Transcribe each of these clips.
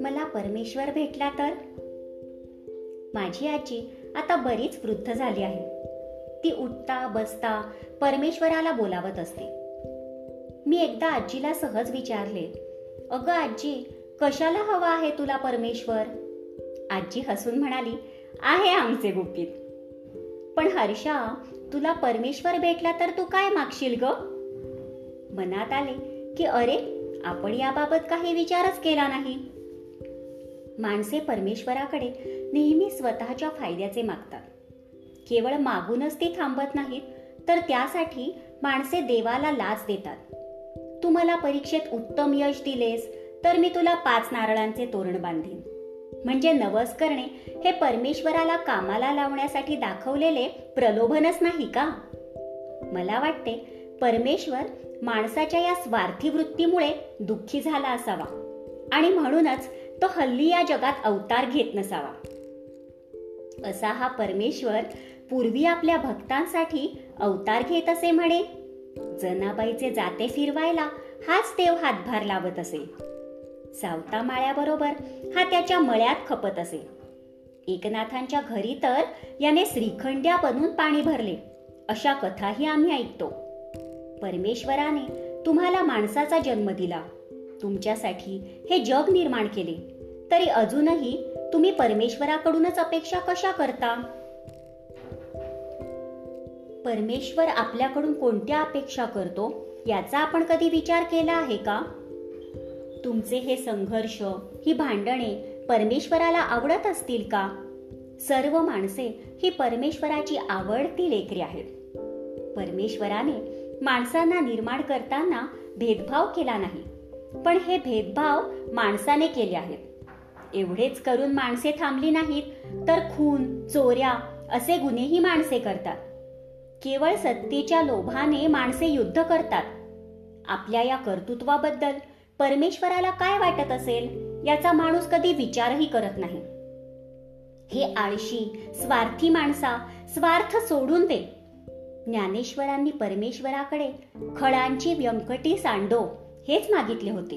मला परमेश्वर भेटला तर? माझी आजी आता बरीच वृद्ध झाली आहे. ती उठता बसता परमेश्वराला बोलावत असते. मी एकदा आजीला सहज विचारले अगं आजी कशाला हवा आहे तुला परमेश्वर? आजी हसून म्हणाली आहे आमचे गुपित. पण हर्षा तुला परमेश्वर भेटला तर तू काय मागशील ग? मनात आले की अरे आपण याबाबत काही विचारच केला नाही. माणसे परमेश्वराकडे नेहमी स्वतःच्या फायद्याचे मागतात. केवळ मागूनच ते थांबत नाहीत तर त्यासाठी माणसे देवाला लाच देतात. तू मला परीक्षेत उत्तम यश दिलेस तर मी तुला पाच नारळांचे तोरण बांधीन. म्हणजे नवस करणे हे परमेश्वराला कामाला लावण्यासाठी दाखवलेले प्रलोभनच नाही का? मला वाटते परमेश्वर माणसाच्या या स्वार्थी वृत्तीमुळे दुःखी झाला असावा आणि म्हणूनच तो हल्ली या जगात अवतार घेत नसावा. असा हा परमेश्वर पूर्वी आपल्या भक्तांसाठी अवतार घेत असे म्हणे जनाबाईचे जाते फिरवायला हाच देव हातभार लावत असे. सावता माळ्याबरोबर हा त्याच्या मळ्यात खपत असे. एकनाथांच्या घरी तर याने श्रीखंड्या बनून पाणी भरले अशा कथाही आम्ही ऐकतो. परमेश्वराने तुम्हाला माणसाचा जन्म दिला. तुमच्यासाठी हे जग निर्माण केले. तरी अजूनही तुम्ही परमेश्वराकडूनच अपेक्षा कशा करता? परमेश्वर आपल्याकडून कोणत्या अपेक्षा करतो याचा आपण कधी विचार केला आहे का? तुमचे हे संघर्ष ही भांडणे परमेश्वराला आवडत असतील का? सर्व माणसे ही परमेश्वराची आवडती लेकरी आहेत. परमेश्वराने माणसांना निर्माण करताना भेदभाव केला नाही पण हे भेदभाव माणसाने केले आहेत. एवढेच करून माणसे थांबली नाहीत तर खून चोऱ्या असे गुन्हेही माणसे करतात. केवळ सत्तेच्या लोभाने माणसे युद्ध करतात. आपल्या या कर्तृत्वाबद्दल परमेश्वराला काय वाटत असेल याचा माणूस कधी विचारही करत नाही. हे आळशी स्वार्थी माणसा स्वार्थ सोडून दे. ज्ञानेश्वरांनी परमेश्वराकडे खळांची व्यंकटी सांडो हेच मागितले होते.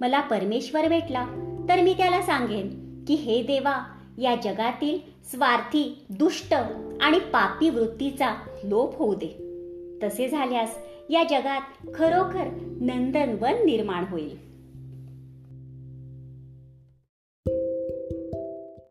मला परमेश्वर भेटला तर मी त्याला सांगेन की हे देवा या जगातील स्वार्थी दुष्ट आणि पापी वृत्तीचा लोप होऊ दे. तसे झाल्यास या जगात खरोखर नंदनवन निर्माण होईल.